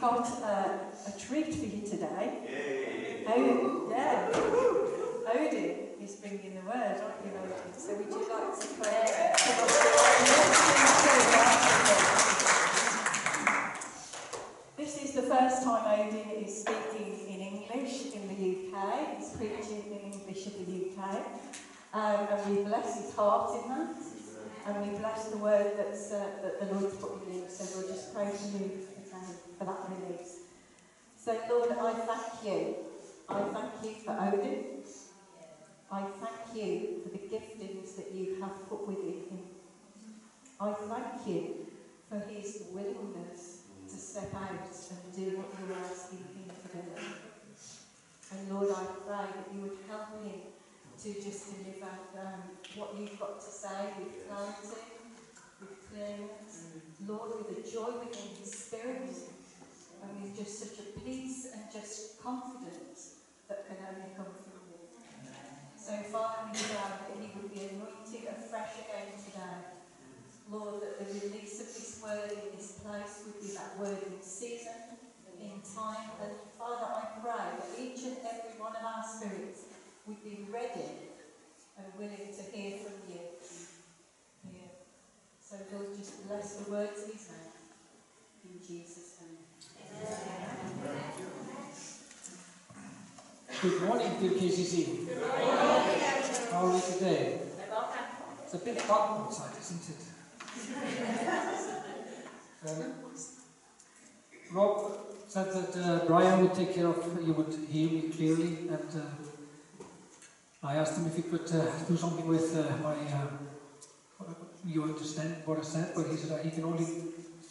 we've got uh, a treat for you today. Oh, yeah. Odinn is bringing the word, aren't you, Odinn? So would you like to pray? This is the first time Odinn is speaking in English in the UK. He's preaching in English in the UK. Um, and we bless his heart in that. And we bless the word that's, uh, that the Lord's put in him. So we'll just pray for you for that release. So, Lord, I thank you. I thank you for Odinn. I thank you for the giftings that you have put within him. I thank you for his willingness to step out and do what you're asking him to do. And Lord, I pray that you would help him to just deliver um, what you've got to say with clarity, with clearness, Lord, with a joy within his spirit, and with just such a peace and just confidence that can only come from you. So, Father, we pray that he would be anointed afresh again today. Lord, that the release of this word in this place would be that word in season, in time. And Father, I pray that each and every one of our spirits would be ready and willing to hear from you. Yeah. So Lord, just bless the words of his mouth. In Jesus' name. Good morning to KCC. Good morning. How are you today? It's a bit dark outside, isn't it? um, Rob said that uh, Brian would take care of, you would hear me clearly, and uh, I asked him if he could uh, do something with uh, my, uh, you understand what I said, but he said uh, he can only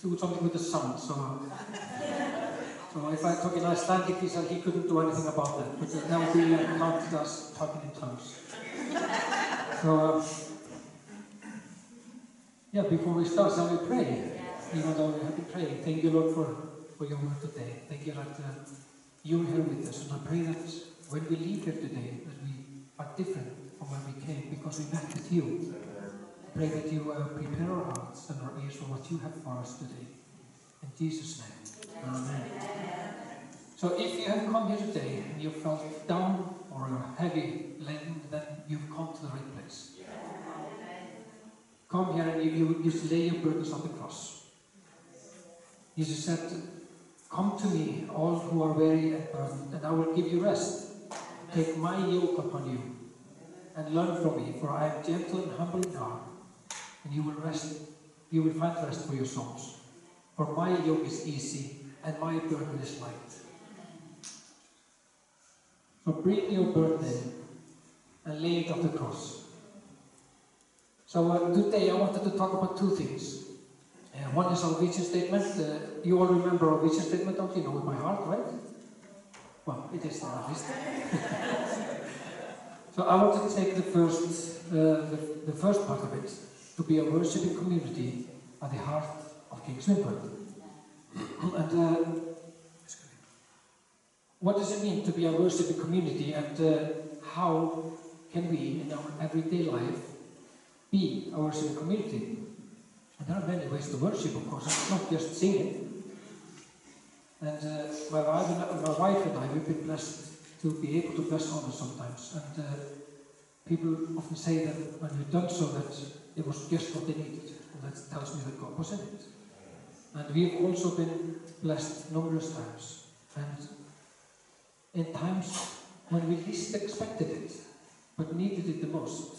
do something with the sound, so, so if I talk in Icelandic, he said he couldn't do anything about that, but that would be uh, counted as talking in tongues. So, uh, yeah, before we start, shall we pray? Even though we have been praying, thank you, Lord, for, for your word today. Thank you that uh, you're here with us, and I pray that when we leave here today, that we are different from when we came because we met with you. Pray that you uh, prepare our hearts and our ears for what you have for us today. In Jesus' name, Amen. So if you have come here today and you felt down or heavy laden, then you've come to the right place. Come here and you, you just lay your burdens on the cross. Jesus said, Come to me, all who are weary and burdened, and I will give you rest. Take my yoke upon you and learn from me, for I am gentle and humble in heart, and you will rest, you will find rest for your souls. For my yoke is easy and my burden is light. So bring your burden and lay it on the cross. So uh, today I wanted to talk about two things. Uh, one is our vision statement. Uh, you all remember our vision statement, don't you know, with my heart, right? Well, it is at least. so I want to take the first, uh, the, the first part of it, to be a worshiping community at the heart of Kingswinford. And uh, what does it mean to be a worshiping community and uh, how can we in our everyday life be a worshiping community? And there are many ways to worship, of course, it's not just singing. And uh, my, wife and, my wife and I, we've been blessed to be able to bless others sometimes. And uh, people often say that when we've done so, that it was just what they needed. And that tells me that God was in it. And we've also been blessed numerous times. And in times when we least expected it, but needed it the most.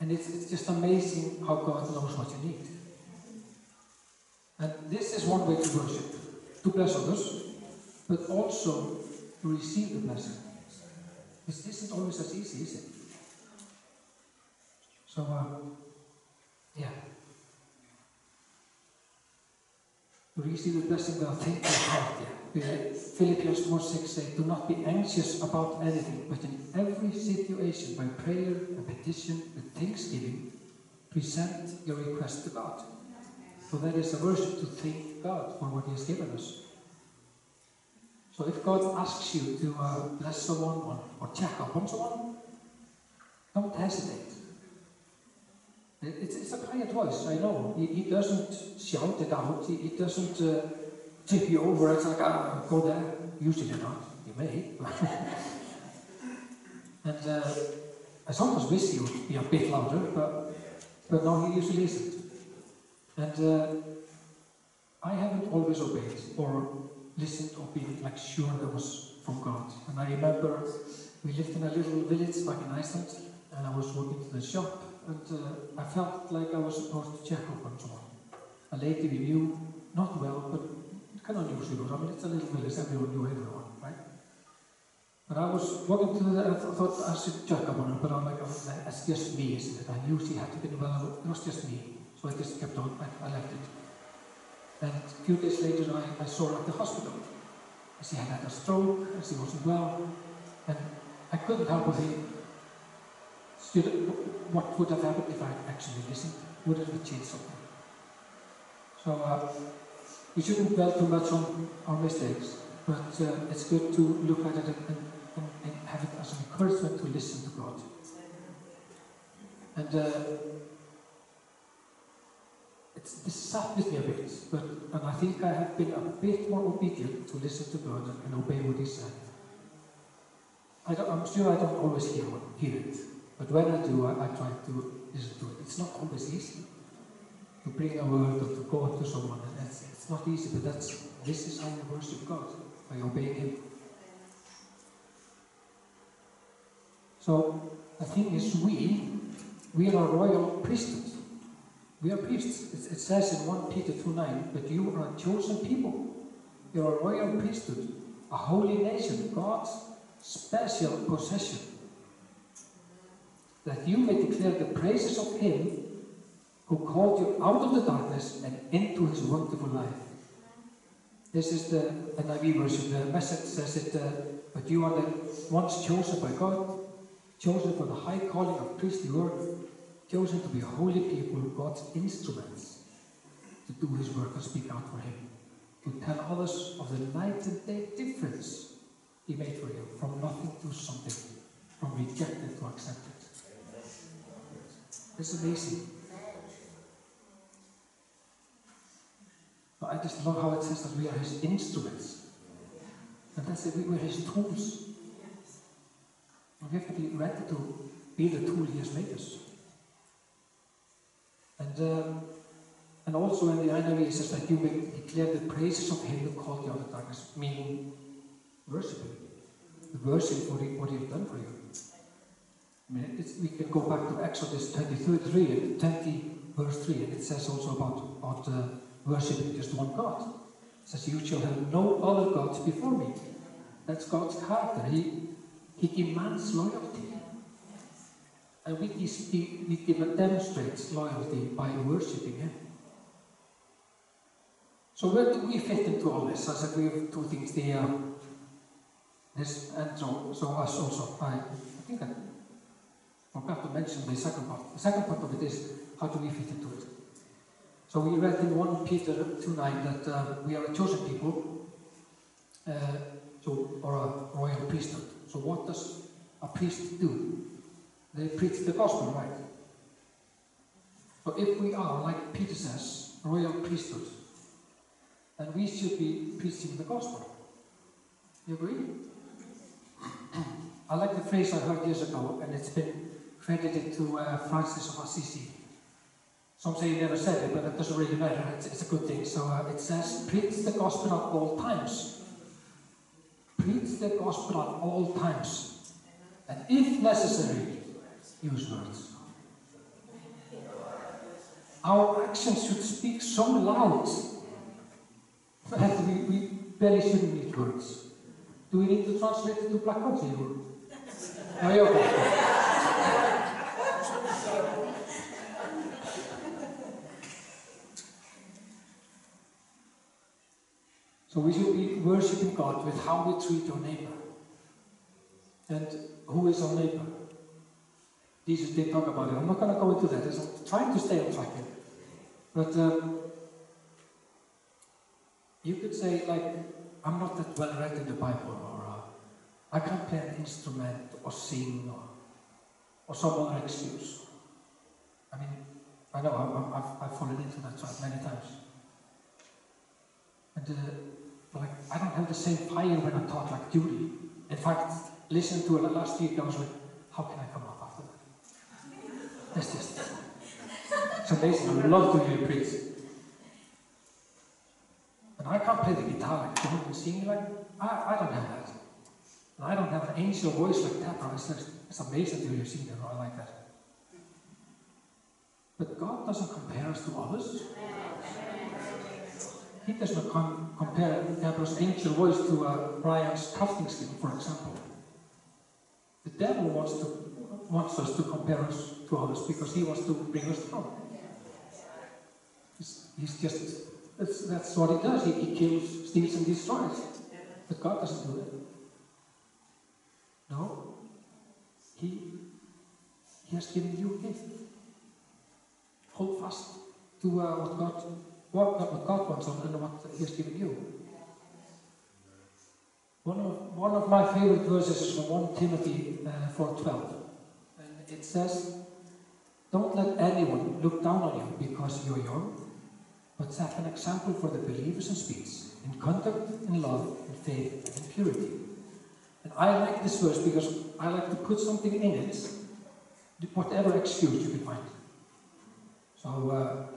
And it's, it's just amazing how God knows what you need. And this is one way to worship, to bless others, but also to receive the blessing. This isn't always as easy, is it? So, um, yeah. To receive the blessing with a thankful heart, yeah. Philippians 4 6 says, Do not be anxious about anything, but in every situation, by prayer and petition with thanksgiving, present your request to God. So that is a worship to thank God for what He has given us. So if God asks you to uh, bless someone or, or check up on someone, don't hesitate. It's, it's a quiet voice, I know. He, he doesn't shout it out, he, he doesn't uh, tip you over. It's like, ah, go there. Usually they're not. You may. and uh, I sometimes wish he would be a bit louder, but, but no, he usually isn't. And uh, I haven't always obeyed or listened or been like sure that was from God. And I remember we lived in a little village back in Iceland, and I was working to the shop, and uh, I felt like I was supposed to check up on someone. A lady we knew, not well, but kind of knew she was. I mean, it's a little village, everyone knew everyone, right? But I was walking to the, I thought I should check up on her, but I'm like, oh, it's just me, isn't it? I knew she had to be well, it was just me. So I just kept on, I, I left it. And a few days later, I, I saw her at the hospital. She had had a stroke, she wasn't well, and I couldn't help but should, what would have happened if I had actually listened? Would it have changed something? So uh, we shouldn't dwell too much on our mistakes, but uh, it's good to look at it and, and, and, have it as an encouragement to listen to God. And uh, it's, this sat me a bit, but and I think I have been a bit more obedient to listen to God and, and obey what He said. I am sure I don't always hear, hear it, but when I do, I, I, try to listen to it. It's not always easy to bring a word of to go to someone. And it's, not easy, but that's this is how you worship God by obeying Him. So the thing is, we we are royal priesthood. We are priests. It, it says in 1 Peter 2 9, but you are a chosen people. You are a royal priesthood, a holy nation, God's special possession. That you may declare the praises of Him who called you out of the darkness and into His wonderful light. This is the NIV version. The message says it, uh, but you are the ones chosen by God, chosen for the high calling of priestly work, chosen to be a holy people, God's instruments to do His work and speak out for Him, to tell others of the night and day difference He made for you, from nothing to something, from rejected to accepted. It's amazing. But I just love how it says that we are His instruments. And that's it, we are His tools. And we have to be ready to be the tool He has made us. And, um, and also in the NIV it says that you may declare the praises of Him who called you out of darkness, meaning worshiping. The worship for what He has done for you. I mean, we can go back to Exodus 23 and 20 verse 3, and it says also about, about uh, worshipping just one God. It says, You shall have no other gods before me. That's God's character. He, he demands loyalty. And we, we, we demonstrate loyalty by worshipping Him. So where do we fit into all this? I said we have two things there. This and so, so us also. I, I think I forgot to mention the second part. The second part of it is how do we fit into it? So we read in 1 Peter 2 9 that uh, we are a chosen people, uh, so, or a royal priesthood. So what does a priest do? They preach the gospel, right? So if we are, like Peter says, royal priesthood, then we should be preaching the gospel. You agree? I like the phrase I heard years ago, and it's been credited to uh, Francis of Assisi. Some say he never said it, but it doesn't really matter. It's, it's a good thing. So uh, it says, preach the gospel at all times. Preach the gospel at all times. And if necessary, use words. Our actions should speak so loud that we, we barely shouldn't need words. Do we need to translate it to Black Country? No, you're okay. So we should be worshipping God with how we treat our neighbor. And who is our neighbor? Jesus did talk about it. I'm not going to go into that. I'm trying to stay on track here. But um, you could say, like, I'm not that well read in the Bible, or uh, I can't play an instrument, or sing, or, or some other excuse. I mean, I know I've, I've, I've fallen into that trap many times. And uh, like I don't have the same fire when I talk like Judy. In fact, listen to it last I was like, how can I come up after that? That's just it's amazing. I love to hear you preach. And I can't play the guitar like John and sing like I, I don't have that. And I don't have an angel voice like that. It's, just, it's amazing to hear you sing like that. But God doesn't compare us to others. He does not com compare Deborah's angel voice to uh, Brian's crafting skill, for example. The devil wants to wants us to compare us to others because he wants to bring us down. He's, he's just that's, that's what he does. He, he kills, steals, and destroys. But God doesn't do that. No. He, he has given you gift. Hold fast to uh, what God what, God wants on and what He has given you. One of, one of my favorite verses is from 1 Timothy uh, 4.12. And it says, Don't let anyone look down on you because you're young, but set an example for the believers in speech, in conduct, in love, in faith, and purity. And I like this verse because I like to put something in it, whatever excuse you can find. So uh,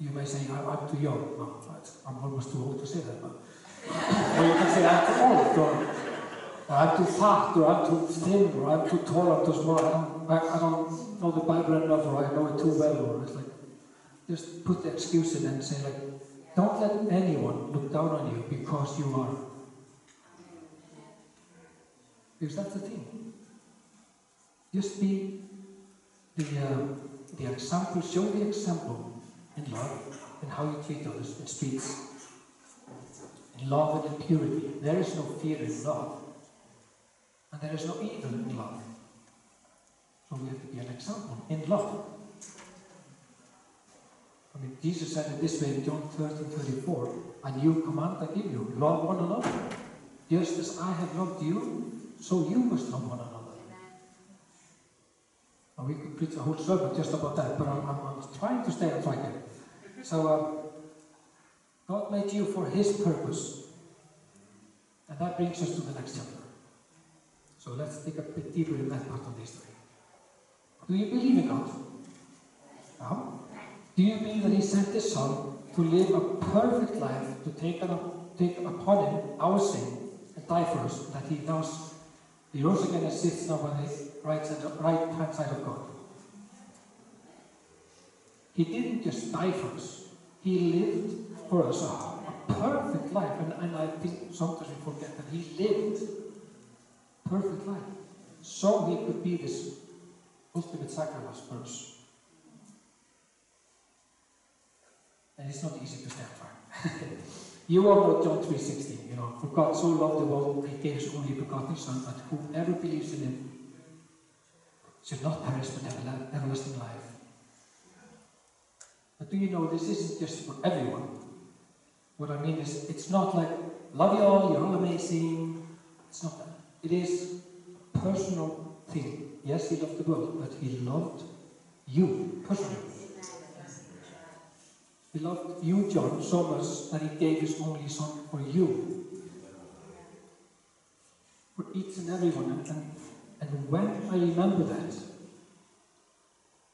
you may say, I'm too young. No, I'm almost too old to say that. But or you can say, I'm too old, or, or I'm too fat, or I'm too thin, or I'm too tall, I'm too small. I don't, I, I don't know the Bible enough, or I know it too well. Or it's like, just put the excuse in and say, like, don't let anyone look down on you because you are. Because that's the thing. Just be the, uh, the example, show the example in love and how you treat others in speech. In love and in purity. There is no fear in love. And there is no evil in love. So we have to be an example in love. I mean, Jesus said it this way in John 13 34 A new command I give you love one another. Just as I have loved you, so you must love one another. And we could preach a whole sermon just about that, but I'm, I'm, I'm trying to stay on track here. So, um, God made you for His purpose. And that brings us to the next chapter. So let's dig a bit deeper in that part of the history. Do you believe in God? No? Do you believe that He sent His Son to live a perfect life, to take, up, take upon Him our sin and die for us, that He now He rose again and sits now on the right, side, right hand side of God? He didn't just die for us. He lived for us a, a perfect life. And, and I think sometimes we forget that he lived perfect life. So he could be this ultimate sacrifice for us. And it's not easy to stand for. you all know John 3.16, you know, for God so loved the world he gave his only begotten Son, that whoever believes in him should not perish but have everlasting life. But do you know this isn't just for everyone? What I mean is, it's not like, love you all, you're all amazing. It's not that. It is a personal thing. Yes, he loved the world, but he loved you personally. He loved you, John, so much that he gave his only son for you. For each and every one. And, and, and when I remember that,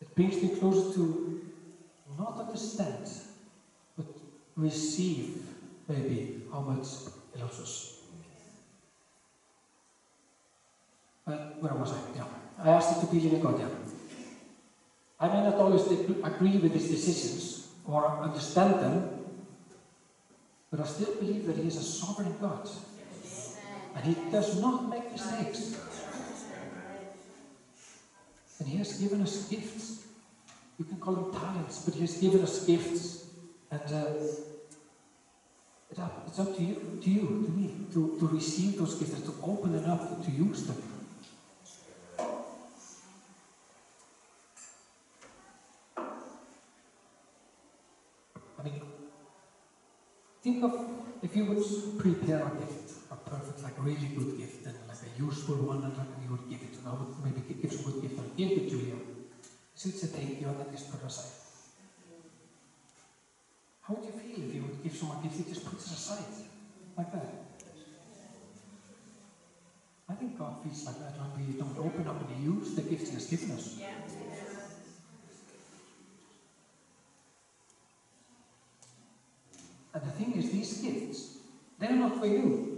it brings me closer to not understand, but receive maybe how much He loves us. But where was I? Yeah. I asked you to believe in God, yeah. I may not always agree with his decisions or understand them, but I still believe that he is a sovereign God. And he does not make mistakes. And he has given us gifts you can call them talents, but He has given us gifts. And uh, it's, up, it's up to you, to you, to me, to, to receive those gifts, to open them up, to use them. I mean, think of if you would prepare a gift, perfect, like a really good gift, and like a useful one, and like you would give it, and I would maybe give some good gift, and give it to you sits at eight, you are just put aside. How would you feel if you would give someone a gift, he just puts it aside? like that? I think God feels like that when we don't open up and use the gifts He has given us. And the thing is, these gifts, they're not for you.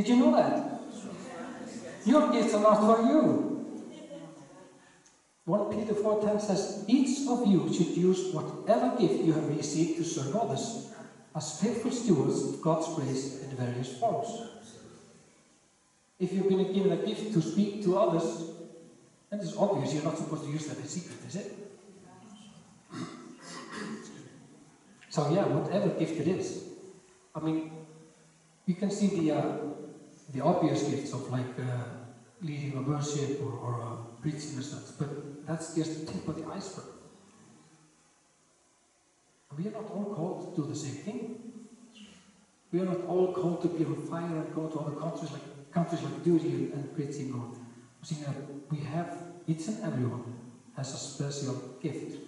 Did you know that? Your gifts are not for you. 1 Peter 4.10 says, Each of you should use whatever gift you have received to serve others, as faithful stewards of God's grace in various forms. If you've been given a gift to speak to others, then it's obvious you're not supposed to use that in secret, is it? So yeah, whatever gift it is. I mean, you can see the uh, the obvious gifts of like uh, leading a worship or, or uh, preaching and such, but that's just the tip of the iceberg. We are not all called to do the same thing. We are not all called to be on fire and go to other countries like countries like duty and, preaching or that we have each and everyone has a special gift.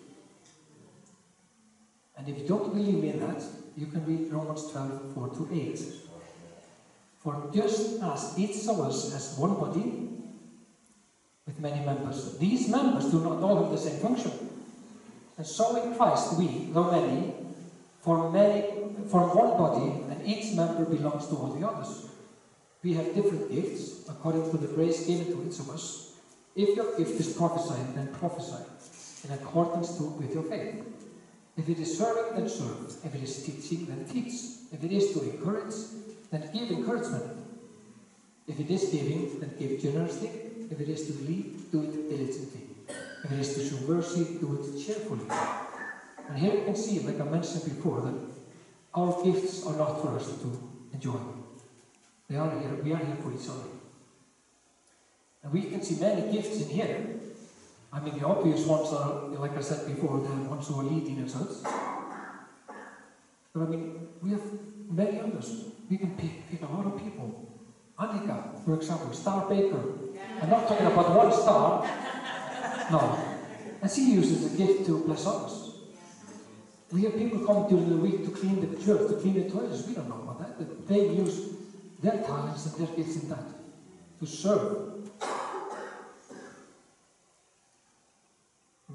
And if you don't believe me in that, you can read Romans 12, 4 to 8. For just as each of us has one body with many members, these members do not all have the same function. And so in Christ we, though many, form many form one body, and each member belongs to all the others. We have different gifts according to the grace given to each of us. If your gift is prophesying, then prophesy in accordance to with your faith. If it is serving, then serve. If it is teaching, then teach. If it is to encourage, then give encouragement. If it is giving, then give generously. If it is to lead, do it diligently. If it is to show mercy, do it cheerfully. And here you can see, like I mentioned before, that our gifts are not for us to enjoy. They are here, we are here for each other. And we can see many gifts in here. I mean, the obvious ones are, like I said before, the ones who are leading and such. But I mean, we have many others. We can pick, pick a lot of people. Annika, for example, Star Baker. I'm not talking about one star. No. And she uses a gift to bless others. We have people come during the week to clean the church, to clean the toilets. We don't know about that. But they use their talents and their gifts in that to serve.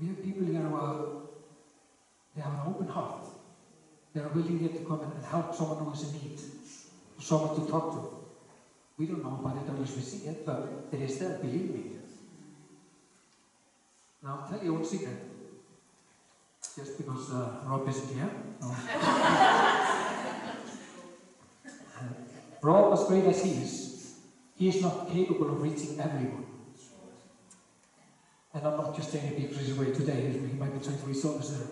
We have people here who are, they have an open heart. They are willing here to come and help someone who is in need, someone to talk to. We don't know about it unless we see it, but it is there, believe me. Now, I'll tell you one secret. Just because uh, Rob isn't here. No. Rob, as great as he is, he is not capable of reaching everyone. And I'm not just saying it because he's away today, he might be trying to others there.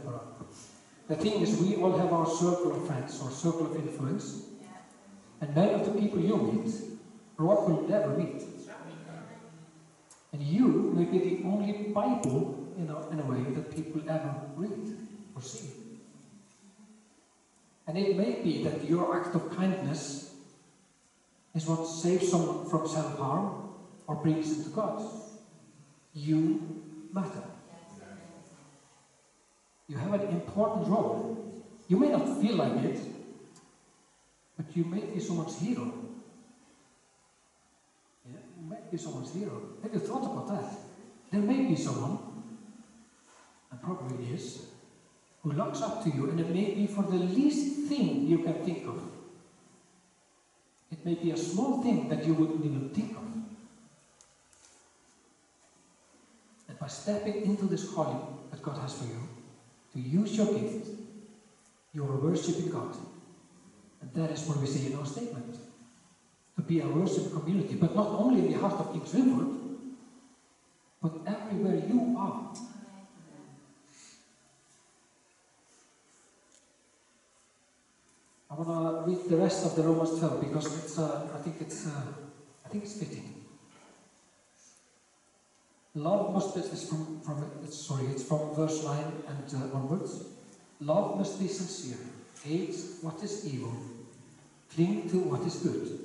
The thing is, we all have our circle of friends or circle of influence. And many of the people you meet, Rob will never meet. And you may be the only Bible, you know, in a way, that people ever read or see. And it may be that your act of kindness is what saves someone from self-harm or brings them to God. You matter. You have an important role. You may not feel like it, but you may be someone's hero. Yeah, you might be someone's hero. Have you thought about that? There may be someone, and probably is, who looks up to you, and it may be for the least thing you can think of. It may be a small thing that you wouldn't even think of. And by stepping into this calling that God has for you, to use your gift, you are worshiping God. And that is what we say in our statement. To be a worship community, but not only in the heart of Kingswinford, but everywhere you are. I want to read the rest of the Romans 12 because it's, uh, I think it's, uh, I think it's fitting. Love must be, it's from, from it's, sorry, it's from verse 9 and uh, onwards. Love must be sincere, hate what is evil, cling to what is good.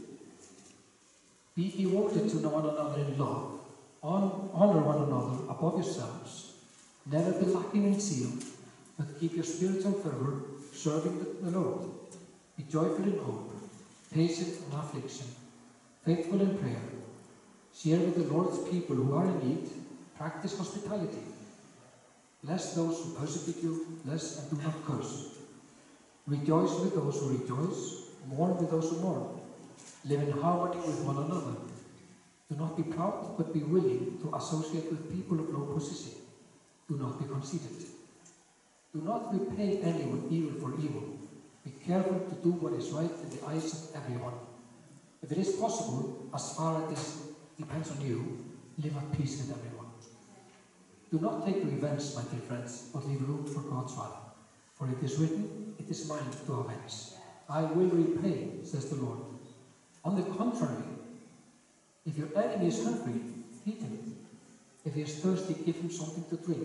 Be devoted to one another in love, honor one another above yourselves, never be lacking in zeal, but keep your spiritual fervor serving the, Lord. Be joyful in hope, patient in affliction, faithful in prayer, share with the Lord's people who are in need, practice hospitality. Bless those who persecute you, bless and do not curse. Rejoice with those who rejoice, mourn with those who mourn. Live in harmony with one another. Do not be proud, but be willing to associate with people of low position. Do not be conceited. Do not repay anyone evil for evil. Be careful to do what is right in the eyes of everyone. If it is possible, as far as this depends on you, live at peace with everyone. Do not take revenge, my dear friends, but leave room for God's wrath. For it is written, It is mine to avenge. I will repay, says the Lord. On the contrary, if your enemy is hungry, feed him. If he is thirsty, give him something to drink.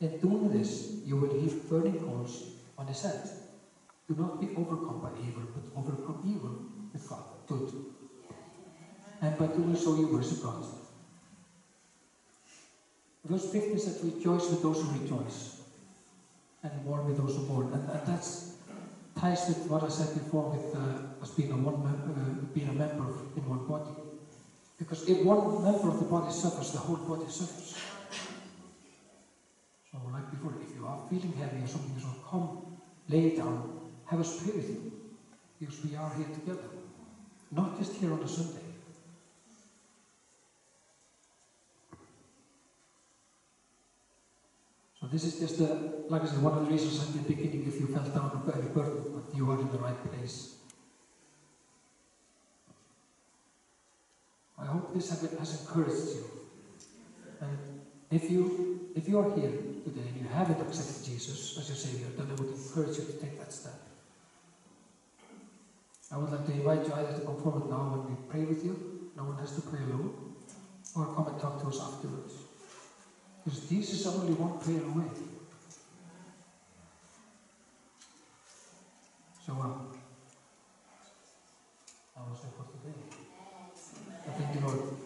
In doing this, you will heap burning coals on his head. Do not be overcome by evil, but overcome evil with God, good. And by doing so, you worship God. Verse 15 says, Rejoice with those who rejoice, and mourn with those who mourn. And, and that's ties with what I said before with uh, us being a, one mem- uh, being a member in one body. Because if one member of the body suffers, the whole body suffers. So, like before, if you are feeling heavy or something is wrong, come, lay down, have us pray with you. Because we are here together. Not just here on a Sunday. So this is just, a, like I said, one of the reasons at the beginning if you felt down but you are in the right place. I hope this has, encouraged you. And if you, if you are here today and you haven't accepted Jesus as your Savior, then I would encourage you to take that step. I would like to invite you either to come forward now when we pray with you. No one has to pray alone. Or come and talk to us afterwards. Because Jesus is only one prayer away. Joanne, how was your for today? Thank you, Lord.